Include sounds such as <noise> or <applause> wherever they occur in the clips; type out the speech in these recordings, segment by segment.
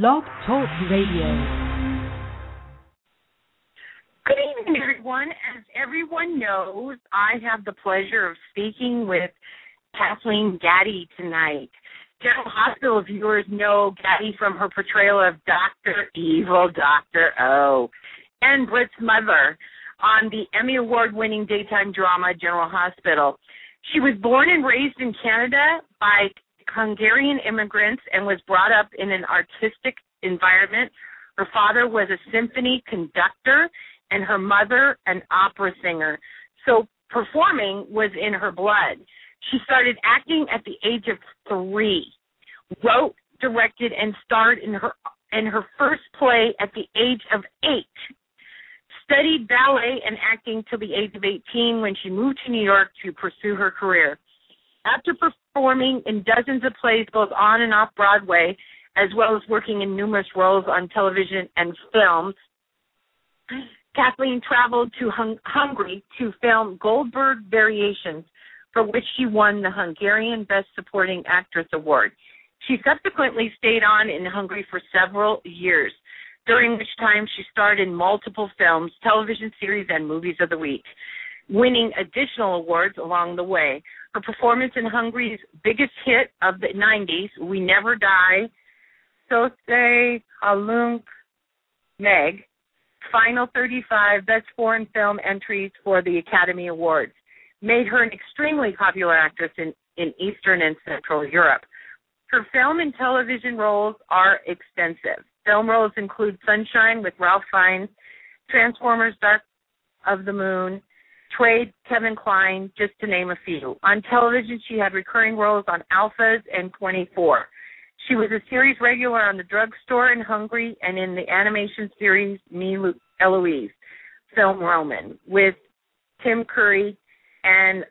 Blog Talk Radio. Good evening, everyone. As everyone knows, I have the pleasure of speaking with Kathleen Gati tonight. General Hospital viewers know Gati from her portrayal of Dr. Evil Dr. O and Britt's mother on the Emmy Award winning daytime drama General Hospital. She was born and raised in Canada by Hungarian immigrants and was brought up in an artistic environment. Her father was a symphony conductor and her mother an opera singer. So performing was in her blood. She started acting at the age of three, wrote, directed, and starred in her in her first play at the age of eight. Studied ballet and acting till the age of 18 when she moved to New York to pursue her career. After performing in dozens of plays both on and off Broadway, as well as working in numerous roles on television and films, Kathleen traveled to Hung- Hungary to film Goldberg Variations, for which she won the Hungarian Best Supporting Actress Award. She subsequently stayed on in Hungary for several years, during which time she starred in multiple films, television series, and movies of the week, winning additional awards along the way. Her performance in Hungary's biggest hit of the 90s, We Never Die, Sose Halunk Meg, final 35 Best Foreign Film entries for the Academy Awards, made her an extremely popular actress in, in Eastern and Central Europe. Her film and television roles are extensive. Film roles include Sunshine with Ralph Fiennes, Transformers Dark of the Moon, Trade, Kevin Kline, just to name a few. On television, she had recurring roles on Alphas and 24. She was a series regular on The Drugstore in Hungary and in the animation series Me Eloise, Film Roman, with Tim Curry and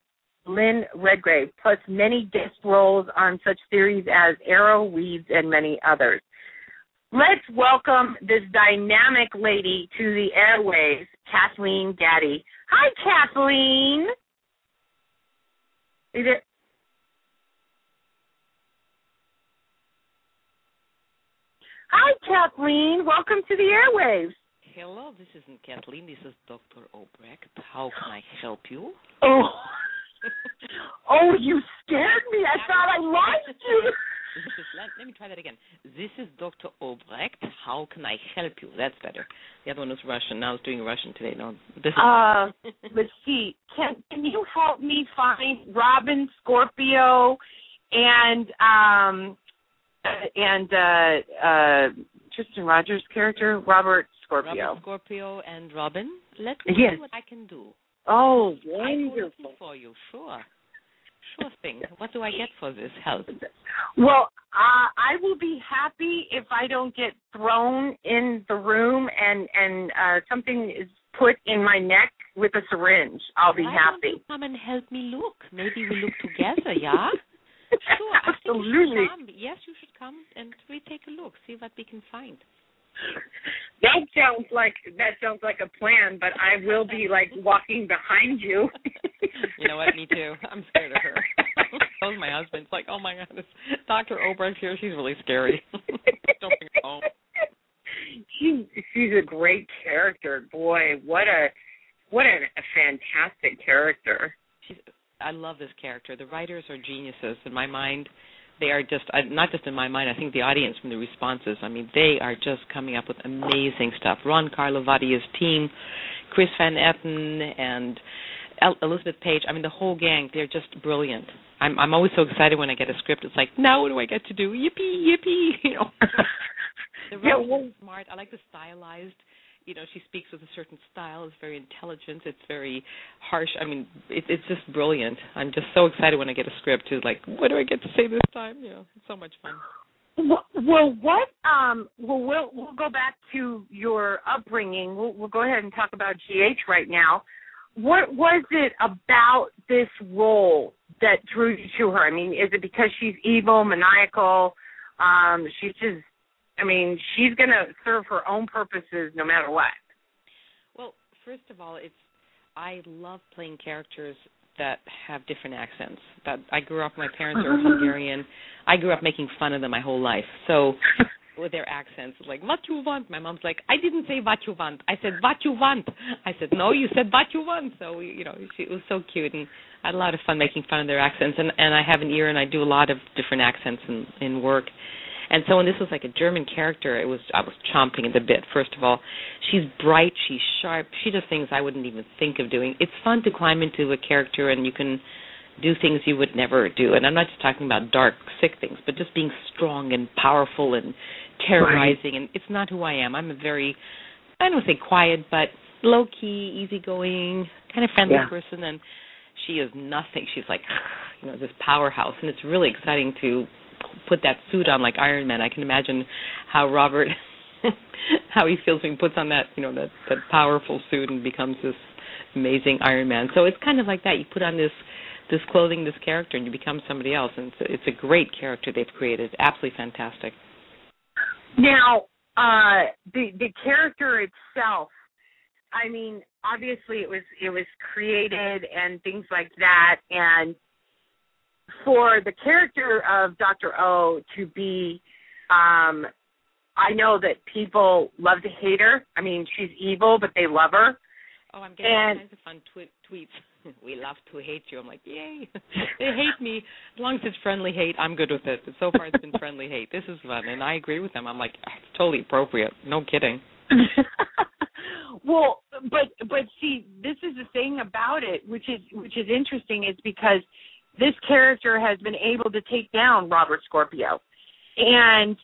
Lynn Redgrave, plus many guest roles on such series as Arrow, Weeds, and many others. Let's welcome this dynamic lady to the airwaves, Kathleen Gati. Hi, Kathleen. Is it? Hi, Kathleen. Welcome to the airwaves. Hello, this isn't Kathleen. This is Dr. Obrecht. How can I help you? Oh, <laughs> oh, you scared me. I thought I lost you. <laughs> This is, let, let me try that again. This is Dr. Obrecht. How can I help you? That's better. The other one was Russian. Now I was doing Russian today. No, this is. Uh, <laughs> let's see. Can Can you help me find Robin Scorpio and um and uh uh Tristan Rogers' character Robert Scorpio? Robin Scorpio and Robin. Let me Yes. see what I can do. Oh, I will wonderful. listen for you. Sure. Sure thing. What do I get for this help? Well, uh, I will be happy if I don't get thrown in the room and and uh something is put in my neck with a syringe. I'll be Why don't you happy. come and help me look? Maybe we look together, yeah? <laughs> Sure. Think you Absolutely. Yes, you should come and we take a look, see what we can find. That sounds like that sounds like a plan, but I will be like walking behind you. <laughs> You know what? Me too. I'm scared of her. <laughs> that was my husband. It's like, oh my god, this Dr. Obrecht here. She's really scary. <laughs> Don't bring her home. she she's a great character. Boy, what a what a, a fantastic character. She's. I love this character. The writers are geniuses in my mind. They are just not just in my mind. I think the audience from the responses. I mean, they are just coming up with amazing stuff. Ron Carlivati's team, Chris Van Etten, and Elizabeth Page. I mean, the whole gang. They're just brilliant. I'm I'm always so excited when I get a script. It's like, now what do I get to do? Yippee, yippee! <laughs> You know. <laughs> The Yeah, well- smart. I like the stylized. You know, she speaks with a certain style. It's very intelligent. It's very harsh. I mean, it, it's just brilliant. I'm just so excited when I get a script. To like, what do I get to say this time? You know, it's so much fun. Well, well, what? Um, well, we'll we'll go back to your upbringing. We'll, we'll go ahead and talk about GH right now. What was it about this role that drew you to her? I mean, is it because she's evil, maniacal? Um, she's just, I mean, she's going to serve her own purposes no matter what. Well, first of all, it's I love playing characters that have different accents. That I grew up. My parents are Hungarian. I grew up making fun of them my whole life. So <laughs> with their accents, like what you want. My mom's like, I didn't say what you want. I said what you want. I said no, you said what you want. So we, you know, she, it was so cute, and I had a lot of fun making fun of their accents. And and I have an ear, and I do a lot of different accents in in work. And so when this was like a German character, it was I was chomping at the bit. First of all, she's bright, she's sharp, she does things I wouldn't even think of doing. It's fun to climb into a character and you can do things you would never do. And I'm not just talking about dark, sick things, but just being strong and powerful and terrorizing. Right. And it's not who I am. I'm a very, I don't say quiet, but low key, easygoing, kind of friendly yeah. person. And she is nothing. She's like, <sighs> you know, this powerhouse. And it's really exciting to put that suit on like Iron Man. I can imagine how Robert, <laughs> how he feels when he puts on that, you know, that that powerful suit and becomes this amazing Iron Man. So it's kind of like that. You put on this this clothing, this character, and you become somebody else. And it's a, it's a great character they've created. Absolutely fantastic. Now, uh, the the character itself. I mean, obviously it was it was created and things like that, and for the character of Dr. O to be um I know that people love to hate her. I mean, she's evil, but they love her. Oh, I'm getting and, all kinds of fun twi- tweets. <laughs> <laughs> we love to hate you. I'm like, yay! <laughs> they hate me as long as it's friendly hate. I'm good with it. So far, it's been friendly hate. This is fun, and I agree with them. I'm like, it's totally appropriate. No kidding. <laughs> well, but but see, this is the thing about it, which is which is interesting, is because this character has been able to take down Robert Scorpio. And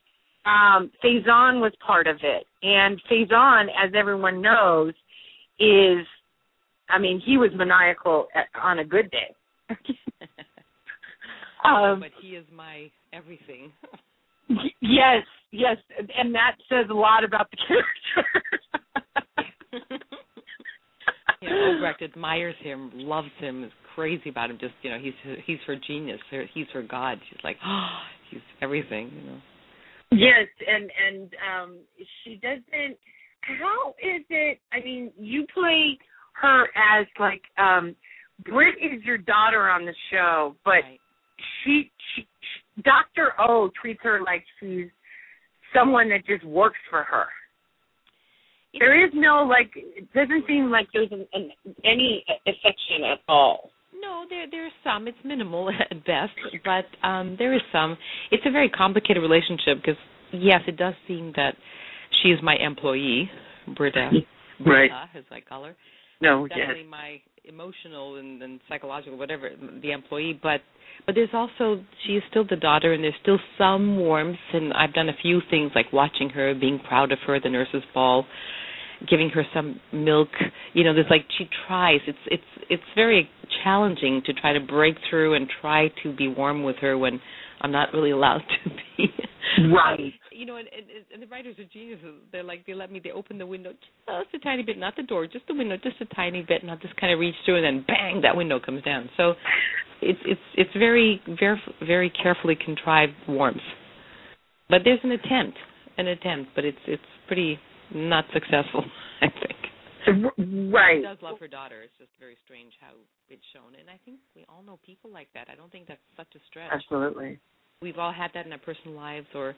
um Faison was part of it. And Faison, as everyone knows, is I mean, he was maniacal at, on a good day. <laughs> um, but he is my everything. yes, yes, and that says a lot about the <laughs> character. <laughs> you know, Obrecht admires him, loves him, is crazy about him. Just you know, he's he's her genius. He's her god. She's like, oh, <gasps> he's everything. You know. Yes, and and um she doesn't. How is it? I mean, you play her as like um Britt is your daughter on the show, but right. she, she, she Dr. O treats her like she's someone that just works for her. There is no like it doesn't seem like there's an, an, any affection at all. No there there's some. It's minimal <laughs> at best but um there is some. It's a very complicated relationship because yes it does seem that she is my employee britta. Right. As i call her no definitely yes. my emotional and, and psychological whatever the employee but but there's also she is still the daughter and there's still some warmth and I've done a few things like watching her, being proud of her the nurses ball, giving her some milk. You know, there's like she tries. It's it's it's very challenging to try to break through and try to be warm with her when I'm not really allowed to be. <laughs> Right. Um, you know, and, and, and the writers are geniuses. They're like they let me they open the window just a tiny bit, not the door, just the window, just a tiny bit, and I'll just kind of reach through, and then bang, that window comes down. So it's it's it's very very very carefully contrived warmth. But there's an attempt, an attempt, but it's it's pretty not successful, <laughs> I think. Right. She does love her daughter. It's just very strange how it's shown, and I think we all know people like that. I don't think that's such a stretch. Absolutely. We've all had that in our personal lives, or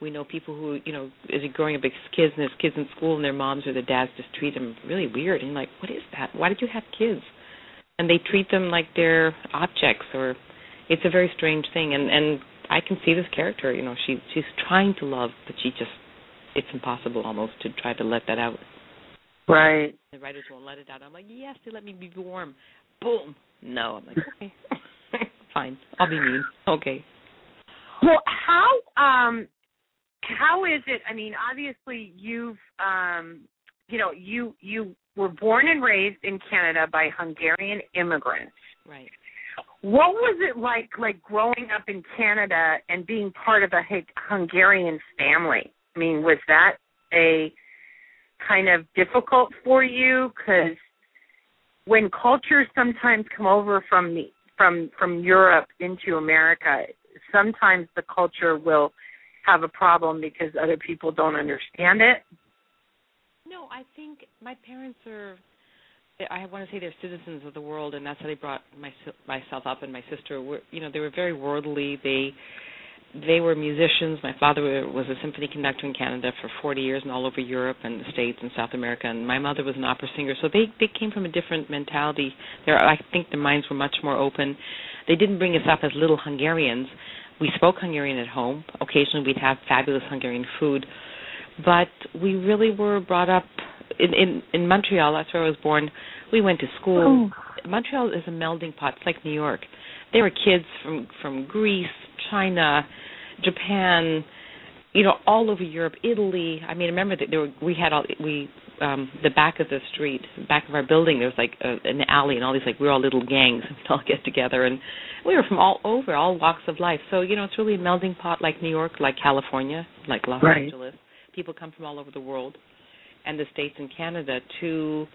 we know people who, you know, you're growing up as kids and there's kids in school and their moms or their dads just treat them really weird. And like, what is that? Why did you have kids? And they treat them like they're objects, or it's a very strange thing. And and I can see this character. You know, she she's trying to love, but she just it's impossible almost to try to let that out. Right. The writers won't let it out. I'm like, yes, they let me be warm. Boom. No. I'm like, okay, <laughs> fine. I'll be mean. Okay. Well, how um how is it? I mean, obviously you've um you know you you were born and raised in Canada by Hungarian immigrants. Right. What was it like like growing up in Canada and being part of a Hungarian family? I mean, was that a kind of difficult for you? Because when cultures sometimes come over from the from from Europe into America, sometimes the culture will have a problem because other people don't understand it. No, I think my parents are. I want to say they're citizens of the world, and that's how they brought my, myself up and my sister. Were you know they were very worldly. They they were musicians. My father was a symphony conductor in Canada for 40 years and all over Europe and the States and South America. And my mother was an opera singer, so they they came from a different mentality. There, I think their minds were much more open. They didn't bring us up as little Hungarians. We spoke Hungarian at home. Occasionally, we'd have fabulous Hungarian food, but we really were brought up in in, in Montreal. That's where I was born. We went to school. Oh. Montreal is a melding pot. It's like New York. There were kids from from Greece, China, Japan, you know, all over Europe, Italy. I mean, remember that there were we had all we um the back of the street, back of our building. There was like a, an alley, and all these like we were all little gangs. <laughs> and We'd all get together, and we were from all over, all walks of life. So you know, it's really a melting pot, like New York, like California, like Los right. Angeles. People come from all over the world, and the states and Canada to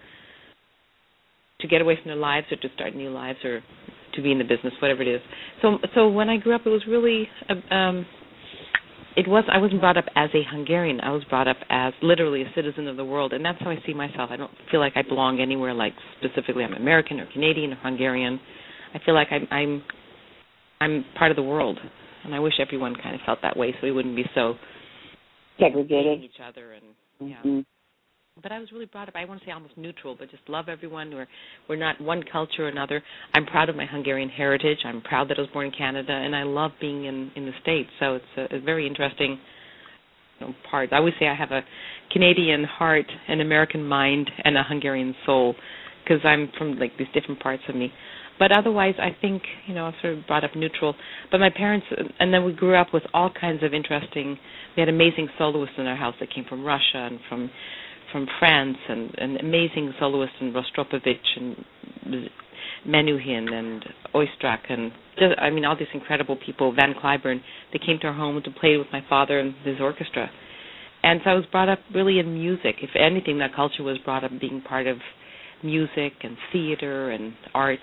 to get away from their lives or to start new lives or to be in the business, whatever it is. So so when I grew up, it was really um, it was I wasn't brought up as a Hungarian. I was brought up as literally a citizen of the world, and that's how I see myself. I don't feel like I belong anywhere like specifically I'm American or Canadian or Hungarian. I feel like I'm I'm I'm part of the world, and I wish everyone kind of felt that way, so we wouldn't be so segregated each other and mm-hmm. But I was really brought up. I want to say almost neutral, but just love everyone. We're we're not one culture or another. I'm proud of my Hungarian heritage. I'm proud that I was born in Canada, and I love being in in the states. So it's a, a very interesting you know, part. I always say I have a Canadian heart, an American mind, and a Hungarian soul, because I'm from like these different parts of me. But otherwise, I think you know, I sort of brought up neutral. But my parents, and then we grew up with all kinds of interesting. We had amazing soloists in our house that came from Russia and from from France and an amazing soloist in Rostropovich and Menuhin and Oistrakh and just, I mean all these incredible people, Van Cliburn, they came to our home to play with my father and his orchestra. And so I was brought up really in music. If anything, that culture was brought up being part of music and theater and arts.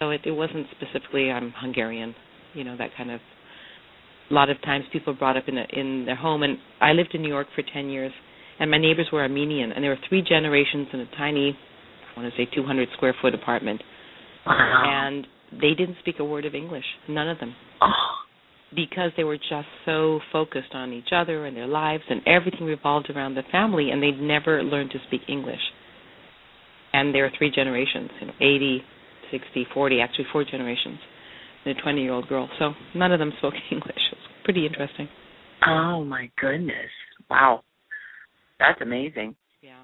So it, it wasn't specifically I'm Hungarian, you know, that kind of a lot of times people brought up in a, in their home and I lived in New York for 10 years and my neighbors were Armenian, and there were three generations in a tiny, I want to say 200 square foot apartment, wow. and they didn't speak a word of English, none of them, oh. because they were just so focused on each other and their lives, and everything revolved around the family, and they'd never learned to speak English. And there are three generations, you know, 80, 60, 40, actually four generations, and a 20 year old girl. So none of them spoke <laughs> English. It was pretty interesting. Oh my goodness! Wow. That's amazing. Yeah.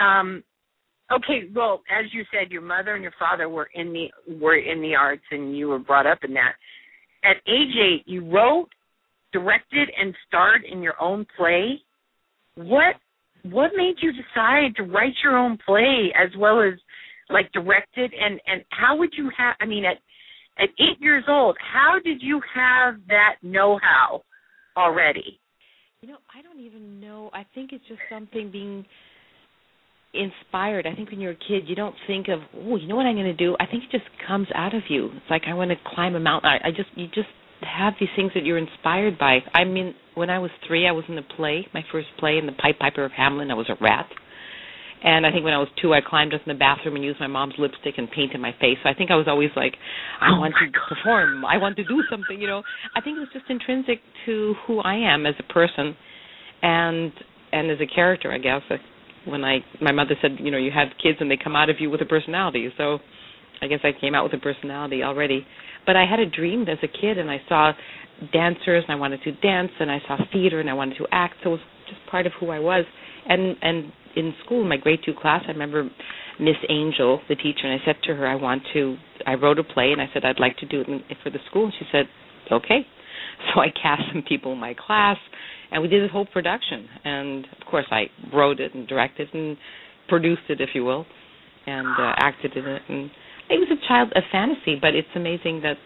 Um okay, well, as you said, your mother and your father were in the were in the arts and you were brought up in that. At age 8, you wrote, directed and starred in your own play. What what made you decide to write your own play as well as like directed and and how would you have I mean at at 8 years old, how did you have that know-how already? You know, I don't even know. I think it's just something being inspired. I think when you're a kid, you don't think of, oh, you know what I'm going to do. I think it just comes out of you. It's like I want to climb a mountain. I, I just, you just have these things that you're inspired by. I mean, when I was three, I was in a play, my first play in the Pied Piper of Hamelin. I was a rat. And I think when I was two, I climbed up in the bathroom and used my mom's lipstick and painted my face. So I think I was always like, I oh want to God. perform. I want to do something. You know, I think it was just intrinsic to who I am as a person, and and as a character. I guess when I my mother said, you know, you have kids and they come out of you with a personality. So I guess I came out with a personality already. But I had a dream as a kid, and I saw dancers, and I wanted to dance, and I saw theater, and I wanted to act. So it was just part of who I was. And and in school, in my grade two class, I remember Miss Angel, the teacher, and I said to her, I want to, I wrote a play, and I said, I'd like to do it in, for the school. And she said, okay. <laughs> So I cast some people in my class, and we did a whole production. And of course, I wrote it and directed and produced it, if you will, and uh, acted in it. And it was a child, a fantasy, but it's amazing that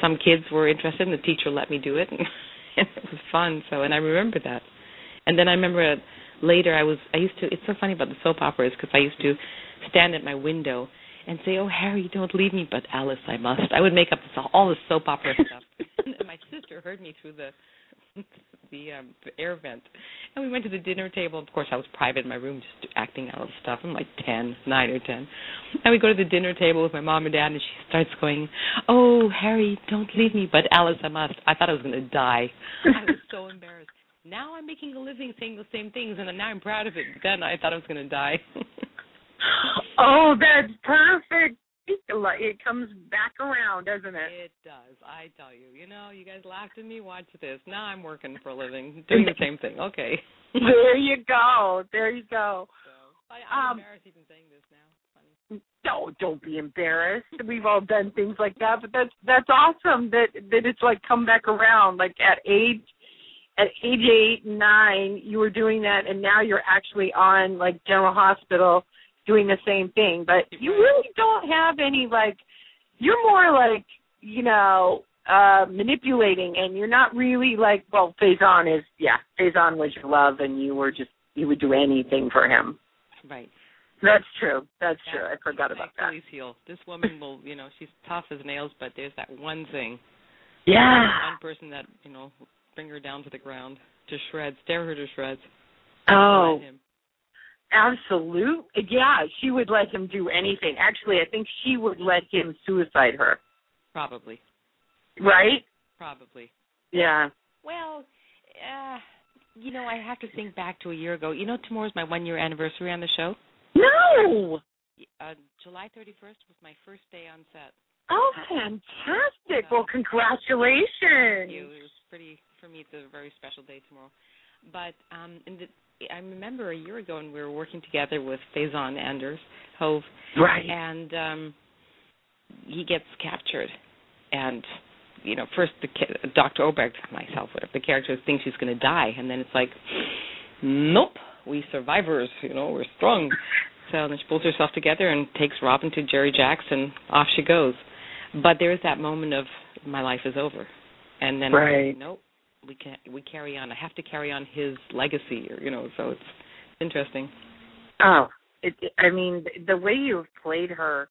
some kids were interested, and the teacher let me do it, and, <laughs> and it was fun. So, and I remember that. And then I remember later I was I used to it's so funny about the soap operas because I used to stand at my window and say, "Oh Harry, don't leave me," but Alice, I must. I would make up this, all this soap opera <laughs> stuff. and my sister heard me through the <laughs> the um air vent. And we went to the dinner table. Of course, I was private in my room, just acting out stuff. I'm like ten, nine or ten. And we go to the dinner table with my mom and dad, and she starts going, "Oh, Harry, don't leave me." But Alice, I must. I thought I was going to die. <laughs> I was so embarrassed. Now I'm making a living saying the same things, and now I'm proud of it. Then I thought I was going to die. <laughs> oh, that's perfect it comes back around, doesn't it? It does. I tell you. You know, you guys laughed at me. Watch this. Now I'm working for a living, doing the same thing. Okay. <laughs> there you go. There you go. So, I, I'm um, embarrassed even saying this now. Funny. No, don't be embarrassed. We've all done things like that, but that's that's awesome that that it's like come back around. Like at age at age eight, nine, you were doing that, and now you're actually on like General Hospital doing the same thing. But you really don't have any like you're more like, you know, uh manipulating and you're not really like well, Faison is yeah, Faison was your love and you were just you would do anything for him. Right. That's true. That's true. I forgot about that. Achilles heel. This woman will, you know, she's tough as nails, but there's that one thing. Yeah. One person that, you know, bring her down to the ground to shreds, tear her to shreds. Oh. Absolute. Yeah, she would let him do anything. Actually, I think she would let him suicide her. Probably. Right? Probably. Yeah. Well, uh, you know, I have to think back to a year ago. You know, tomorrow's my one year anniversary on the show. No. Uh, July 31st was my first day on set. Oh, fantastic! well, congratulations. Thank you. It was pretty for me. It's a very special day tomorrow. But um, in the I remember a year ago when we were working together with Faison Anders Hove. Right. And um he gets captured and you know, first the Dr. Obrecht, myself, whatever the character thinks he's going to die, and then it's like, nope, we survivors, you know, we're strong. So then she pulls herself together and takes Robin to Jerry Jackson. Off she goes. But there is that moment of my life is over, and then right. nope, we can we carry on. I have to carry on his legacy, or you know. So it's interesting. Oh, it, I mean, the way you've played her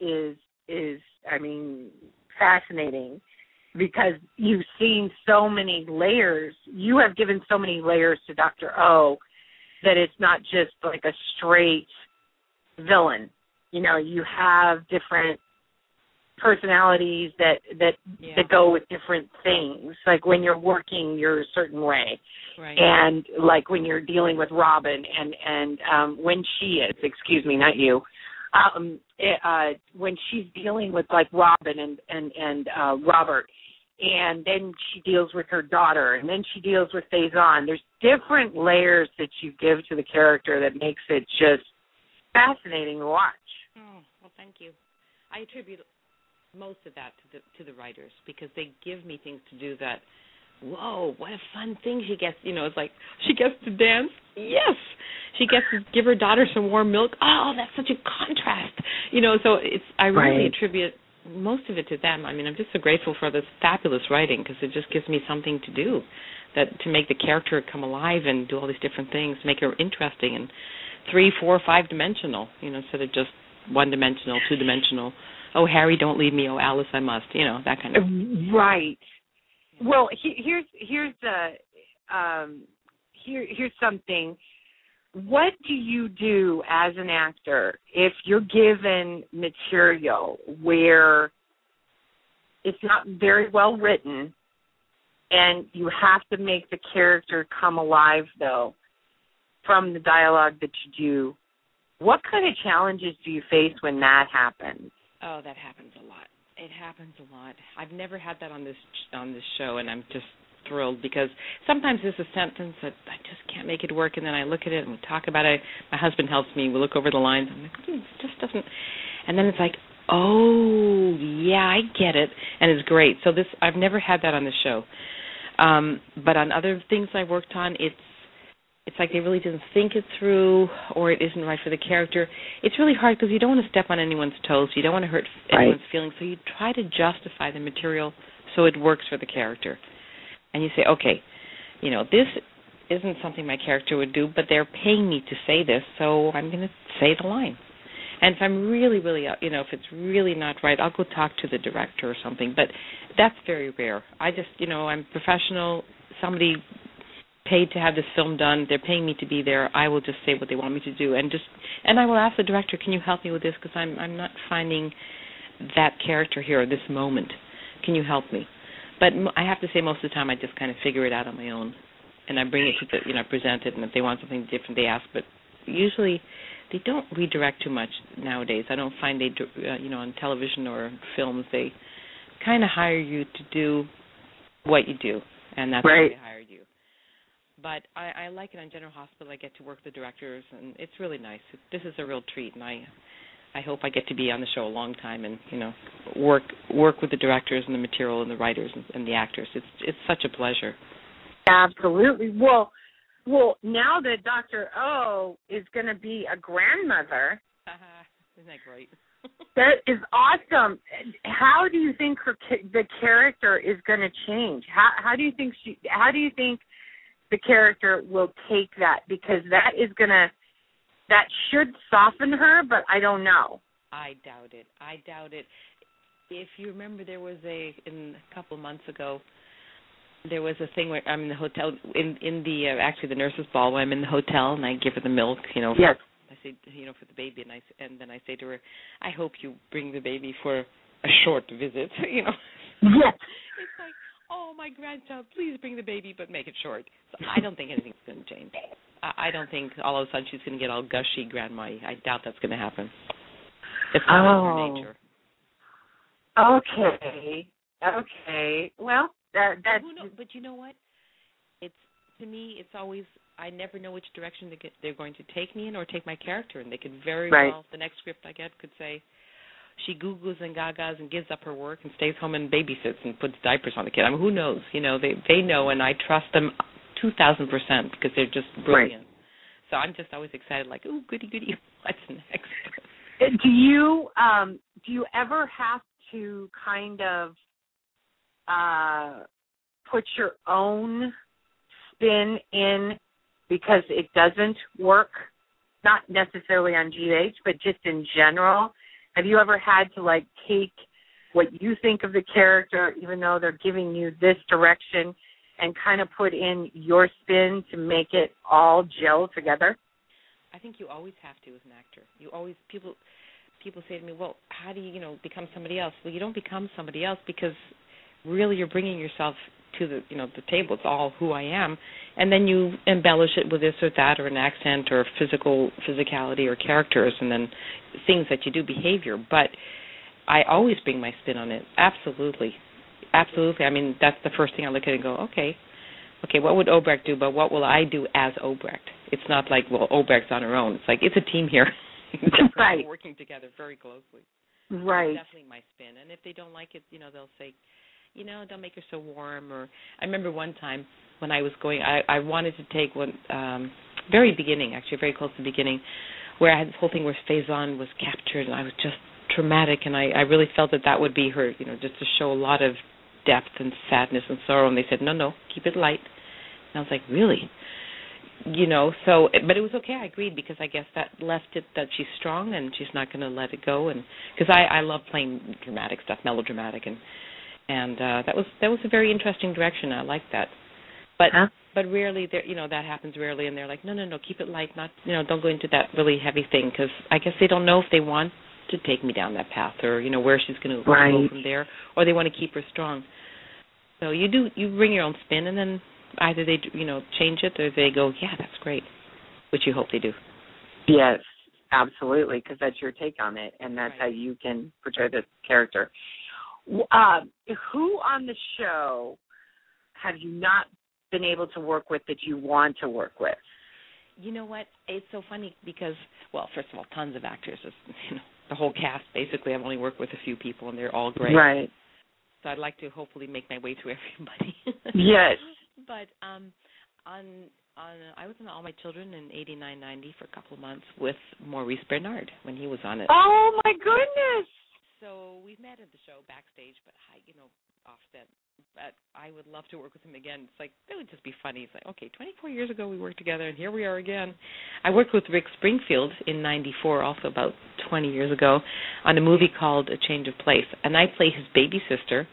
is is I mean fascinating because you've seen so many layers. You have given so many layers to Doctor O that it's not just like a straight villain. You know, you have different personalities that that yeah. that go with different things. Like when you're working, you're a certain way, right. and like when you're dealing with Robin, and and um when she is, excuse me, not you, um, it, uh when she's dealing with like Robin and and and uh Robert, and then she deals with her daughter, and then she deals with Faison. There's different layers that you give to the character that makes it just fascinating to watch. Oh, well, thank you. I attribute most of that to the to the writers because they give me things to do that whoa what a fun thing she gets you know it's like she gets to dance. Yes. She gets to give her daughter some warm milk. Oh that's such a contrast. You know so it's i really right. attribute most of it to them. I mean i'm just so grateful for this fabulous writing because it just gives me something to do that to make the character come alive and do all these different things make her interesting and three four five dimensional you know instead of just one dimensional two dimensional oh Harry, don't leave me. Oh Alice, I must. You know that kind of. Right. Well, he, here's here's the um, here here's something. What do you do as an actor if you're given material where it's not very well written and you have to make the character come alive though from the dialogue that you do? What kind of challenges do you face when that happens? Oh, that happens a lot. It happens a lot. I've never had that on this on this show, and I'm just thrilled because sometimes there's a sentence that I just can't make it work, and then I look at it and we talk about it. My husband helps me. We look over the lines. I'm like, hmm, it just doesn't. And then it's like, oh yeah, I get it, and it's great. So this I've never had that on the show, um, but on other things I worked on, it's it's like they really didn't think it through or it isn't right for the character. It's really hard because you don't want to step on anyone's toes. You don't want to hurt right. anyone's feelings. So you try to justify the material so it works for the character. And you say, okay, you know, this isn't something my character would do, but they're paying me to say this, so I'm going to say the line. And if I'm really, really, uh, you know, if it's really not right, I'll go talk to the director or something. But that's very rare. I just, you know, I'm professional somebody paid to have this film done. They're paying me to be there. I will just say what they want me to do, and just and I will ask the director, "Can you help me with this? Because I'm I'm not finding that character here at this moment. Can you help me?" But I have to say, most of the time, I just kind of figure it out on my own, and I bring it to the you know present it, and if they want something different, they ask. But usually, they don't redirect too much nowadays. I don't find they uh, you know on television or films they kind of hire you to do what you do, and that's right. why they hired you but I, I like it on General Hospital. I get to work with the directors, and it's really nice. This is a real treat, and I, I hope I get to be on the show a long time, and you know, work work with the directors and the material and the writers and, and the actors. It's it's such a pleasure. Absolutely. Well, well, now that Doctor O is going to be a grandmother, <laughs> isn't that great? <laughs> that is awesome. How do you think her the character is going to change? How how do you think she? How do you think the character will take that because that is gonna that should soften her, but I don't know. I doubt it. I doubt it. If you remember, there was a in a couple of months ago. There was a thing where I'm in the hotel in in the uh, actually the nurses' ball. Where I'm in the hotel and I give her the milk, you know. Yes. I say, you know, for the baby, and I and then I say to her, I hope you bring the baby for a short visit, <laughs> you know. Yes. it's like oh my grandchild, please bring the baby, but make it short. So I don't think anything's going to change. I, I don't think all of a sudden she's going to get all gushy, grandma. I doubt that's going to happen. It's not oh. in her oh. nature. Okay. Okay. Well, that that. But you know what? It's to me, it's always I never know which direction they get, they're going to take me in or take my character in. They could very right. well the next script I get could say she googles and gagas and gives up her work and stays home and babysits and puts diapers on the kid. I mean, who knows? You know, they they know, and I trust them two thousand percent because they're just brilliant. Right. So I'm just always excited, like, oh, goody goody, <laughs> what's next? Uh, do you um do you ever have to kind of uh put your own spin in because it doesn't work? Not necessarily on GH, but just in general have you ever had to like take what you think of the character, even though they're giving you this direction, and kind of put in your spin to make it all gel together? I think you always have to as an actor. You always people people say to me, "Well, how do you, you know, become somebody else?" Well, you don't become somebody else because really you're bringing yourself to the you know the table. It's all who I am, and then you embellish it with this or that or an accent or physical physicality or characters, and then things that you do behavior. But I always bring my spin on it. Absolutely, absolutely. I mean that's the first thing I look at and go, okay, okay, what would Obrecht do? But what will I do as Obrecht? It's not like well Obrecht's on her own. It's like it's a team here. <laughs> <laughs> right. Working together very closely. Right. That's definitely my spin. And if they don't like it, you know, they'll say, you know, don't make her so warm. Or I remember one time when I was going, I I wanted to take one um very beginning, actually very close to the beginning, where I had this whole thing where Faison was captured, and I was just traumatic, and I I really felt that that would be her, you know, just to show a lot of depth and sadness and sorrow. And they said, no, no, keep it light. And I was like, really? you know so but it was okay i agreed because i guess that left it that she's strong and she's not going to let it go and because i i love playing dramatic stuff melodramatic and and uh that was that was a very interesting direction. I like that. But huh? but rarely there you know that happens rarely and they're like no no no keep it light not you know don't go into that really heavy thing because I guess they don't know if they want to take me down that path or you know where she's going to right. go from there or they want to keep her strong. So you do you bring your own spin and then either they you know change it or they go yeah that's great, which you hope they do. Yes, absolutely, because that's your take on it, and that's right. how you can portray the character. Uh, who on the show have you not been able to work with that you want to work with? You know what? It's so funny because, well, first of all, tons of actors. <laughs> You know, the whole cast. Basically, I've only worked with a few people, and they're all great. Right. So I'd like to hopefully make my way through <laughs> everybody. yes. But um, on on I was on All My Children in '89, '90 for a couple of months with Maurice Benard when he was on it. Oh my goodness! So we've met at the show backstage, but I, you know, offset. But I would love to work with him again. It's like it would just be funny. It's like okay, 24 years ago we worked together, and here we are again. I worked with Rick Springfield in '94, also about 20 years ago, on a movie called A Change of Place, and I play his baby sister,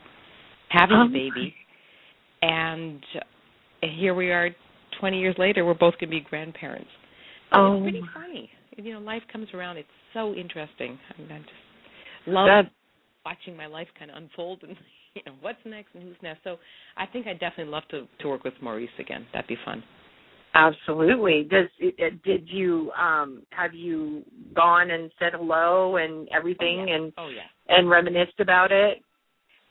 having oh. a baby, and here we are, 20 years later, we're both going to be grandparents. Oh, it's pretty funny. You know, life comes around. It's so interesting. I, mean, I just love that watching my life kind of unfold and <laughs> you know what's next and who's next. So I think I'd definitely love to to work with Maurice again. That'd be fun. Absolutely. Does it, did you um have you gone and said hello and everything oh, yeah. and oh yeah and reminisced about it?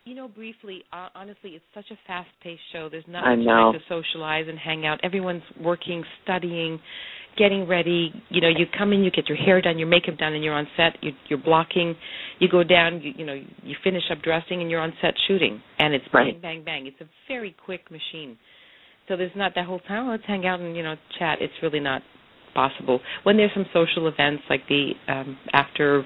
You know, briefly, uh, honestly, it's such a fast-paced show. There's not much time to socialize and hang out. Everyone's working, studying, getting ready. You know, you come in, you get your hair done, your makeup done, and you're on set. You, you're blocking. You go down. You, you know, you finish up dressing, and you're on set shooting. And it's Right. bang, bang, bang. It's a very quick machine. So there's not that whole time. Oh, let's hang out and you know chat. It's really not possible. When there's some social events like the um after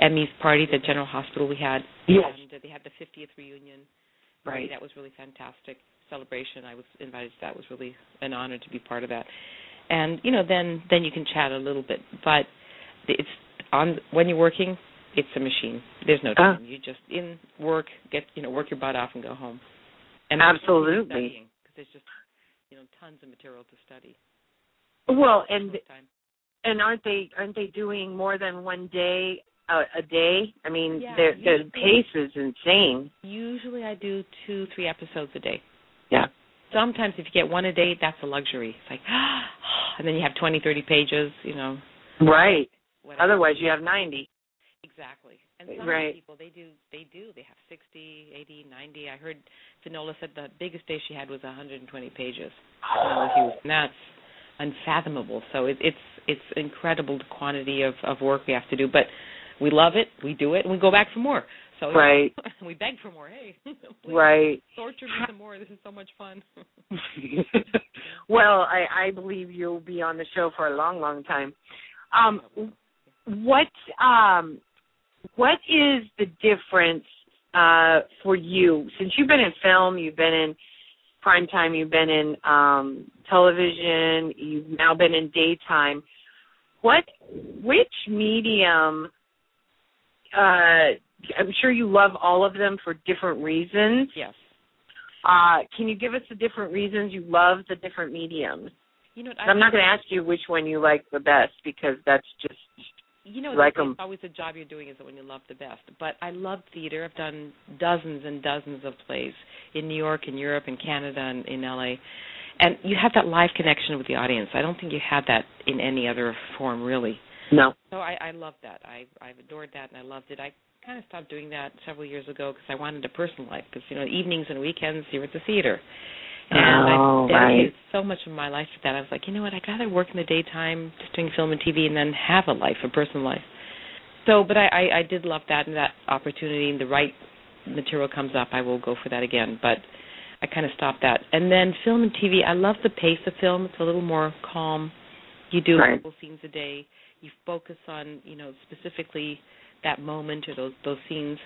Emmy's party at General Hospital we had, Yes. and they had the 50th reunion. Right. That was really fantastic celebration. I was invited to that. It was really an honor to be part of that. And you know, then then you can chat a little bit, but it's on when you're working. It's a machine. There's no Ah. time. You just in work, get you know, work your butt off and go home. And Absolutely. because there's just you know tons of material to study. Well, and and aren't they aren't they doing more than one day a, a day? I mean, Yeah, their the pace is insane. Usually I do two, three episodes a day. Sometimes if you get one a day, that's a luxury. It's like, <gasps> and then you have twenty, thirty pages, you know. Right. Whatever. Otherwise, you have ninety. Exactly. And some Right. people they do they do. They have sixty, eighty, ninety. I heard Finola said the biggest day she had was 120 pages. Huge. And that's unfathomable. So it, it's it's incredible the quantity of of work we have to do, but we love it. We do it, and we go back for more. So <laughs> Right. we beg for more. Hey, <laughs> please Right. torture me some more. This is so much fun. <laughs> well, I, I believe you'll be on the show for a long, long time. Um, what um, what is the difference uh, for you since you've been in film, you've been in prime time, you've been in um, television, you've now been in daytime. What which medium? Uh, I'm sure you love all of them for different reasons. yes. Uh, can you give us the different reasons you love the different mediums? You know, what, I'm not going to ask you which one you like the best because that's just You know, like it's always the job you're doing is the one you love the best. But I love theater. I've done dozens and dozens of plays in New York, in Europe, in Canada, and in LA. And you have that live connection with the audience. I don't think you have that in any other form, really. no. So I, I love that. I I've adored that, and I loved it. I kind of stopped doing that several years ago because I wanted a personal life. Because you know, evenings and weekends you're at the theater, and Oh, I dedicated right. so much of my life to that. I was like, you know what? I'd rather work in the daytime, just doing film and TV, and then have a life, a personal life. So, but I, I, I did love that and that opportunity. And the right material comes up, I will go for that again. But I kind of stopped that. And then film and TV, I love the pace of film. It's a little more calm. You do Right. a couple scenes a day. You focus on, you know, specifically that moment or those those scenes.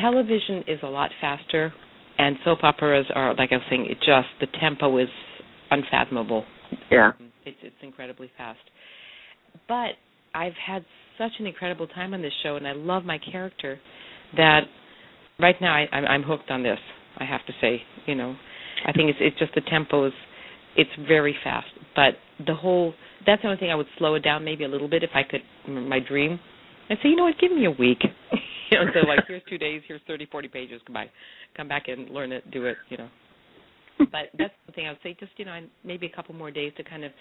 Television is a lot faster, and soap operas are, like I was saying, it just the tempo is unfathomable. Yeah. It's it's incredibly fast. But I've had such an incredible time on this show, and I love my character that right now I, I'm, I'm hooked on this. I have to say, you know, I think it's it's just the tempo is it's very fast, but the whole that's the only thing I would slow it down maybe a little bit if I could. My dream, I'd say, you know what, give me a week. <laughs> <laughs> you know, so like here's two days, here's thirty, forty pages. Goodbye. Come back and learn it, do it. You know. <laughs> But that's the thing I would say. Just you know, maybe a couple more days to kind of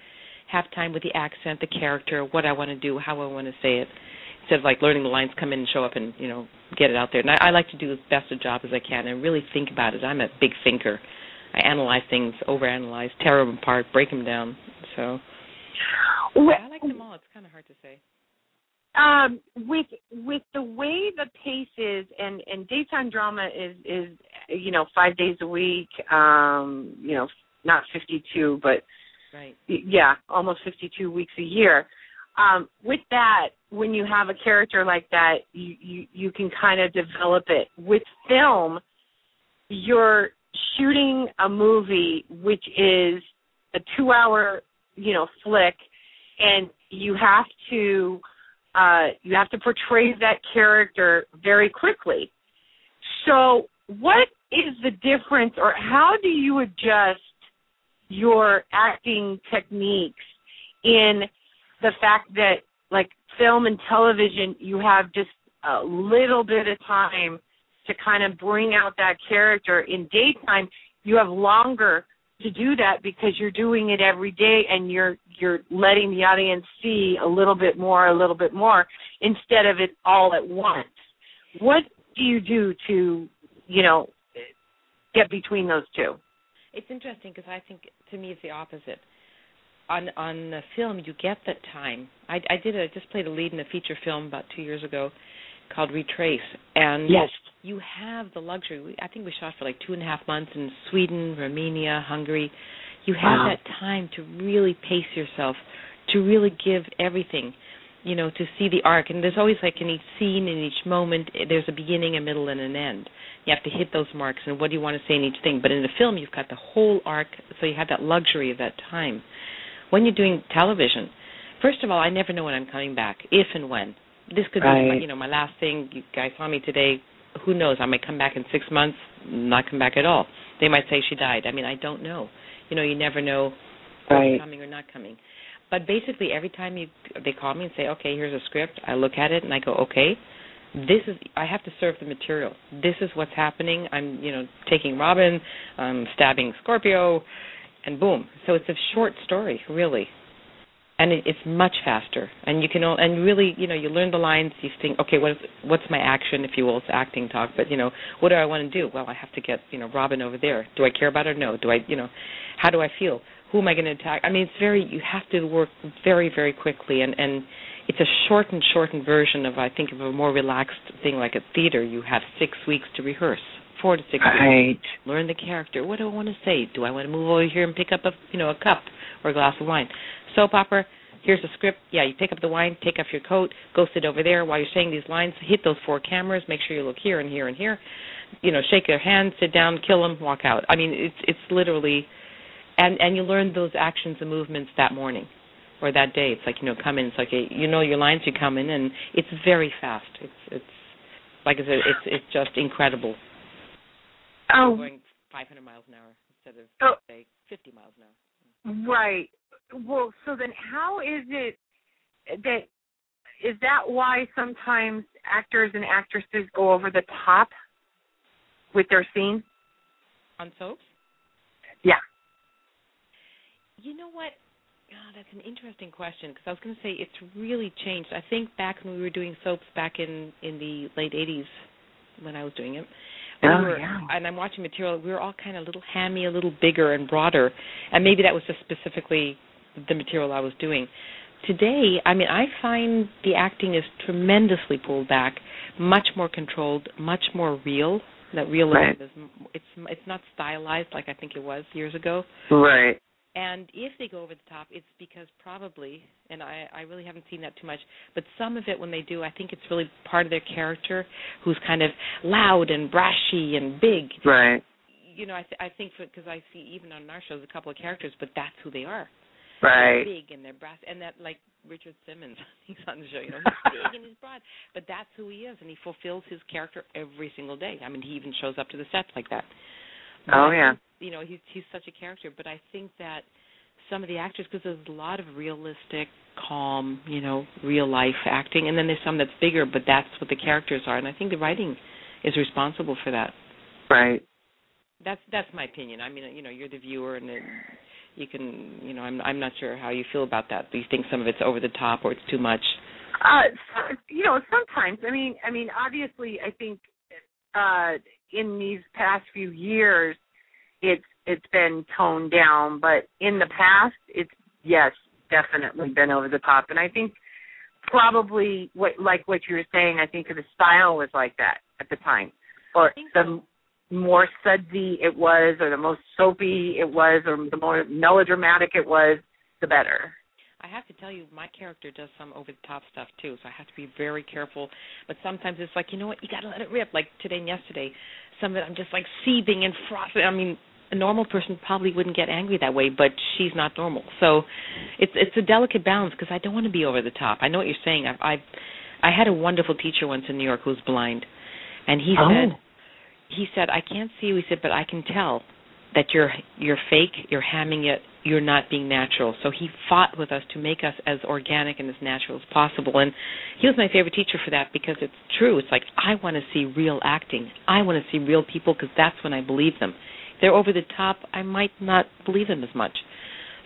have time with the accent, the character, what I want to do, how I want to say it, instead of like learning the lines, come in and show up and you know get it out there. And I, I like to do as best a job as I can and really think about it. I'm a big thinker. I analyze things, overanalyze, tear them apart, break them down. So Well, I like them all. It's kind of hard to say. Um, with with the way the pace is, and and daytime drama is is you know five days a week. Um, you know, not fifty two, but Right. yeah, almost fifty two weeks a year. Um, with that, when you have a character like that, you you, you can kind of develop it. With film, you're shooting a movie which is a two hour you know flick and you have to uh you have to portray that character very quickly. So what is the difference or how do you adjust your acting techniques in the fact that like film and television you have just a little bit of time to kind of bring out that character? In daytime you have longer to do that because you're doing it every day and you're you're letting the audience see a little bit more a little bit more instead of it all at once. What do you do to you know get between those two? It's interesting because i think to me it's the opposite. On on the film you get that time. I i did a just played a lead in a feature film about two years ago called retrace and yes you have the luxury. I think we shot for like two and a half months in Sweden, Romania, Hungary. You have wow. that time to really pace yourself, to really give everything, you know, to see the arc. And there's always like in each scene, in each moment, eh, there's a beginning, a middle, and an end. You have to hit those marks, and what do you want to say in each thing? But in the film, you've got the whole arc, so you have that luxury of that time. When you're doing television, first of all, I never know when I'm coming back, if and when. This could right. be, you know, my last thing. You guys saw me today who knows? I might come back in six months, not come back at all. They might say she died. I mean, I don't know. You know, you never know right. coming or not coming. But basically, every time you they call me and say, "Okay, here's a script," I look at it and I go, "Okay, this is I have to serve the material. This is what's happening. I'm, you know, taking Robin, I'm stabbing Scorpio, and boom. So it's a short story, really and it, it's much faster. And you can all, and really, you know, you learn the lines. You think, okay, what is what's my action, if you will? It's acting talk, but you know, what do I want to do? Well, I have to get you know Robin over there. Do I care about her? No. Do I, you know, how do I feel? Who am I going to attack? I mean, it's very. You have to work very, very quickly, and and it's a shortened, shortened version of I think of a more relaxed thing like a theater. You have six weeks to rehearse four to six right. weeks. Learn the character. What do I want to say? Do I want to move over here and pick up a you know a cup or a glass of wine? soap opera. Here's the script. Yeah, you pick up the wine, take off your coat, go sit over there while you're saying these lines. Hit those four cameras. Make sure you look here and here and here. You know, shake their hand, sit down, kill them, walk out. I mean, it's it's literally, and and you learn those actions and movements that morning or that day. It's like you know, come in. It's like a, you know your lines. You come in, and it's very fast. It's it's like I said, it's it's just incredible. Oh. Going 500 miles an hour instead of oh. say 50 miles an hour. Right well, so then how is it that is that why sometimes actors and actresses go over the top with their scenes on soaps? Yeah. You know what? Oh, that's an interesting question because I was going to say it's really changed. I think back when we were doing soaps back in in the late '80s when I was doing it, Oh, we oh, were, yeah. and I'm watching material. We were all kind of a little hammy, a little bigger and broader, and maybe that was just specifically the material I was doing. Today, I mean, I find the acting is tremendously pulled back, much more controlled, much more real. That realism right. is it's it's not stylized like I think it was years ago. Right. And if they go over the top, it's because probably, and I, I really haven't seen that too much, but some of it when they do, I think it's really part of their character, who's kind of loud and brashy and big. Right. You know, I th- I think because I see even on our shows a couple of characters, but that's who they are. Right. They're big and they're brass, and that like Richard Simmons, <laughs> he's on the show. You know, <laughs> he's big and he's broad, but that's who he is, and he fulfills his character every single day. I mean, he even shows up to the sets like that. Oh yeah. You know, he's he's such a character, but I think that some of the actors, because there's a lot of realistic, calm, you know, real life acting, and then there's some that's bigger, but that's what the characters are, and I think the writing is responsible for that. Right. That's that's my opinion. I mean, you know, you're the viewer, and it, you can you know i'm i'm not sure how you feel about that do you think some of it's over the top or it's too much uh you know sometimes i mean i mean obviously i think uh in these past few years it's it's been toned down but in the past it's yes definitely been over the top. And i think probably what like what you were saying i think the style was like that at the time. Or the more sudsy it was or the most soapy it was or the more melodramatic it was, the better. I have to tell you, my character does some over the top stuff too, so I have to be very careful. But sometimes it's like, you know what, you got to let it rip. Like today and yesterday, some of it I'm just like seething and frothing. I mean, a normal person probably wouldn't get angry that way, but she's not normal. So it's it's a delicate balance because I don't want to be over the top. I know what you're saying. I I I had a wonderful teacher once in New York who was blind, and he oh. said he said, I can't see you. He said, but I can tell that you're you're fake, you're hamming it, you're not being natural. So he fought with us to make us as organic and as natural as possible. And he was my favorite teacher for that because it's true. It's like I want to see real acting. I want to see real people because that's when I believe them. If they're over the top, I might not believe them as much.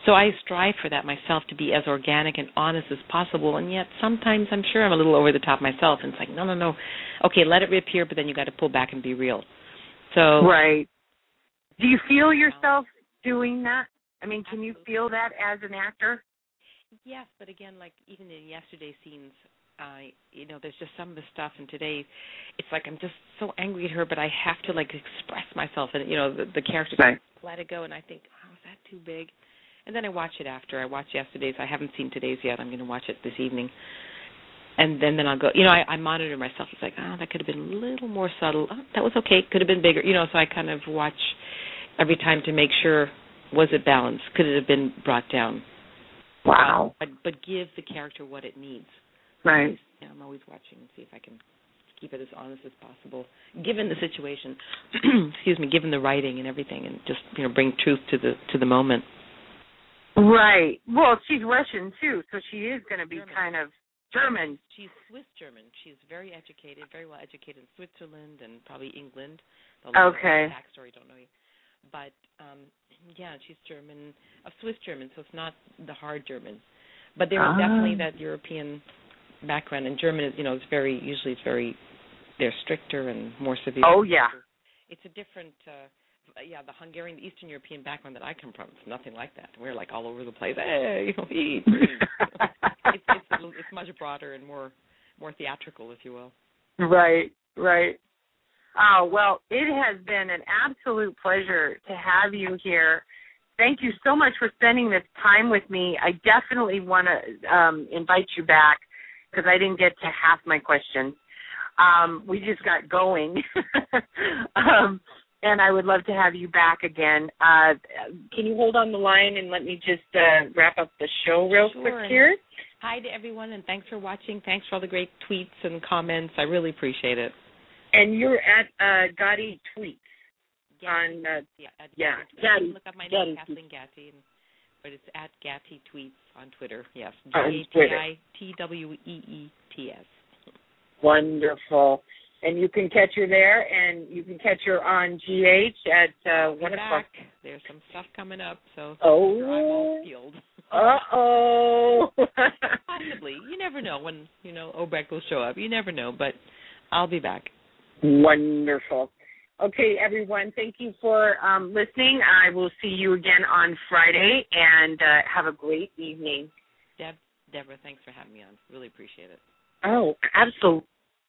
So I strive for that myself to be as organic and honest as possible. And yet sometimes I'm sure I'm a little over the top myself. And it's like, no, no, no. Okay, let it reappear, but then you got to pull back and be real. So right. Do you feel yourself doing that? I mean, can you feel that as an actor? Yes, but again, like even in yesterday's scenes, I, you know, there's just some of the stuff, and today, it's like I'm just so angry at her, but I have to like express myself, and you know, the, the character right. let it go, and I think, oh, is that too big? And then I watch it after. I watch yesterday's. I haven't seen today's yet. I'm going to watch it this evening. And then then I'll go. You know, I, I monitor myself. It's like, oh, that could have been a little more subtle. Oh, that was okay. Could have been bigger. You know, so I kind of watch every time to make sure was it balanced? Could it have been brought down? Wow. But but give the character what it needs. Right. Yeah, I'm always watching and see if I can keep it as honest as possible, given the situation. <clears throat> excuse me, given the writing and everything, and just you know bring truth to the to the moment. Right. Well, she's Russian too, so she is going to be German. kind of German. She's Swiss German. She's very educated, very well educated in Switzerland and probably England. Okay. Backstory, don't know. But um yeah, she's German, a Swiss German, so it's not the hard German. But there is Ah. definitely that European background, and German is, you know, it's very usually it's very they're stricter and more severe. Oh yeah. it's a different. uh yeah, the Hungarian, the Eastern European background that I come from, it's nothing like that. We're like all over the place. Hey, <laughs> you know, eat. <laughs> it's it's, it's much broader and more more theatrical, if you will. Right, right. Oh, well, it has been an absolute pleasure to have you here. Thank you so much for spending this time with me. I definitely want to um, invite you back because I didn't get to half my questions. Um, we just got going. <laughs> um, and I would love to have you back again. Uh, can you hold on the line and let me just uh, wrap up the show real Sure, quick here? Hi to everyone, and thanks for watching. Thanks for all the great tweets and comments. I really appreciate it. And you're at uh, Gati Tweets on uh, Yeah, at Yeah, Gati. Gati. Look up my Gati. name, Kathleen Gati, and, but it's at Gati Tweets on Twitter. Yes, G A T. I T W E E T S. Wonderful. And you can catch her there, and you can catch her on GH at uh, one o'clock. back. There's some stuff coming up, so Oh. I'm all peeled. Uh oh. Possibly. You never know when you know Obrecht will show up. You never know, but I'll be back. Wonderful. Okay, everyone. Thank you for um, listening. I will see you again on Friday, and uh, have a great evening. Deb, Deborah, thanks for having me on. Really appreciate it. Oh, absolutely.